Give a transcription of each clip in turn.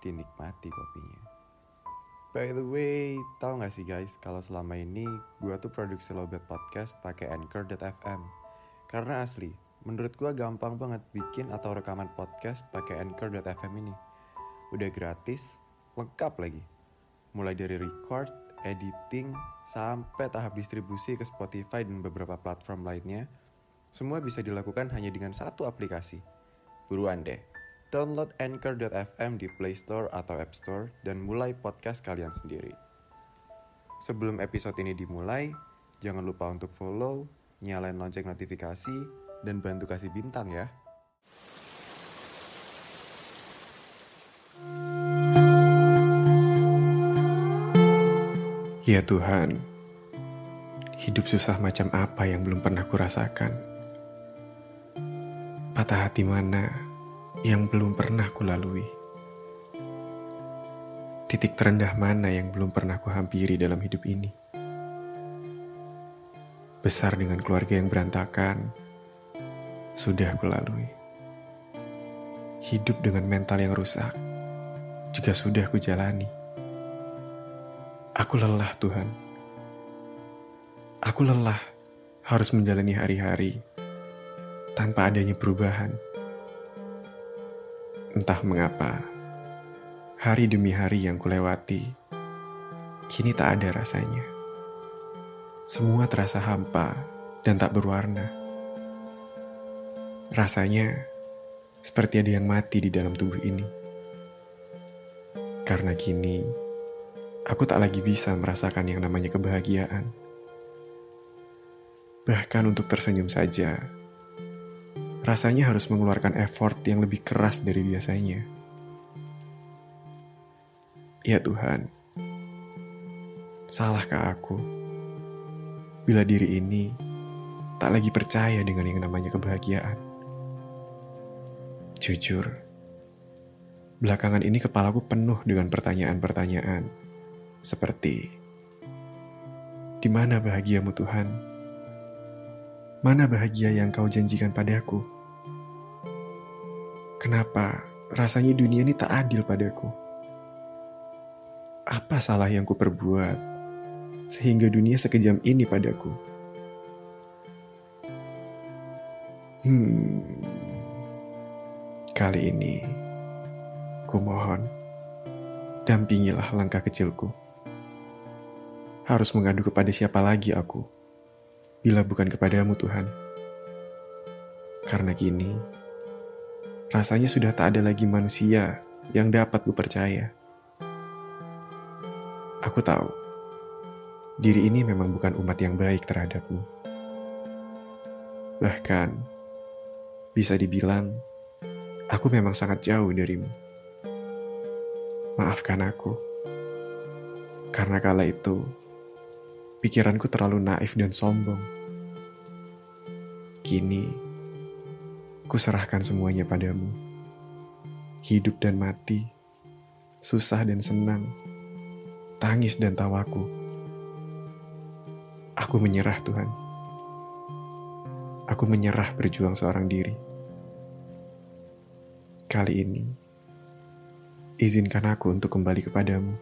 dinikmati kopinya. By the way, tahu nggak sih guys, kalau selama ini gue tuh produksi Lobet Podcast pakai Anchor.fm. Karena asli, menurut gue gampang banget bikin atau rekaman podcast pakai Anchor.fm ini. Udah gratis, lengkap lagi. Mulai dari record, editing, sampai tahap distribusi ke Spotify dan beberapa platform lainnya, semua bisa dilakukan hanya dengan satu aplikasi. Buruan deh, download Anchor.fm di Play Store atau App Store dan mulai podcast kalian sendiri. Sebelum episode ini dimulai, jangan lupa untuk follow, nyalain lonceng notifikasi, dan bantu kasih bintang ya. Ya Tuhan, hidup susah macam apa yang belum pernah kurasakan? Patah hati mana yang belum pernah kulalui? Titik terendah mana yang belum pernah kuhampiri dalam hidup ini? Besar dengan keluarga yang berantakan, sudah kulalui. Hidup dengan mental yang rusak, juga sudah kujalani. Aku lelah, Tuhan. Aku lelah harus menjalani hari-hari tanpa adanya perubahan. Entah mengapa, hari demi hari yang kulewati, kini tak ada rasanya. Semua terasa hampa dan tak berwarna. Rasanya seperti ada yang mati di dalam tubuh ini. Karena kini, aku tak lagi bisa merasakan yang namanya kebahagiaan. Bahkan untuk tersenyum saja, rasanya harus mengeluarkan effort yang lebih keras dari biasanya. Ya Tuhan, salahkah aku bila diri ini tak lagi percaya dengan yang namanya kebahagiaan? Jujur, belakangan ini kepalaku penuh dengan pertanyaan-pertanyaan seperti di mana bahagiamu Tuhan? Mana bahagia yang kau janjikan padaku? Kenapa rasanya dunia ini tak adil padaku? Apa salah yang kuperbuat sehingga dunia sekejam ini padaku? Hmm, kali ini kumohon dampingilah langkah kecilku harus mengadu kepada siapa lagi aku, bila bukan kepadamu Tuhan. Karena kini, rasanya sudah tak ada lagi manusia yang dapat ku percaya. Aku tahu, diri ini memang bukan umat yang baik terhadapmu. Bahkan, bisa dibilang, aku memang sangat jauh darimu. Maafkan aku, karena kala itu pikiranku terlalu naif dan sombong. Kini, kuserahkan semuanya padamu. Hidup dan mati, susah dan senang, tangis dan tawaku. Aku menyerah Tuhan. Aku menyerah berjuang seorang diri. Kali ini, izinkan aku untuk kembali kepadamu.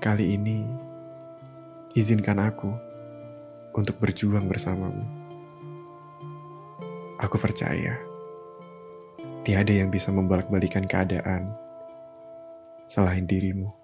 Kali ini, izinkan aku untuk berjuang bersamamu. Aku percaya tiada yang bisa membolak-balikan keadaan selain dirimu.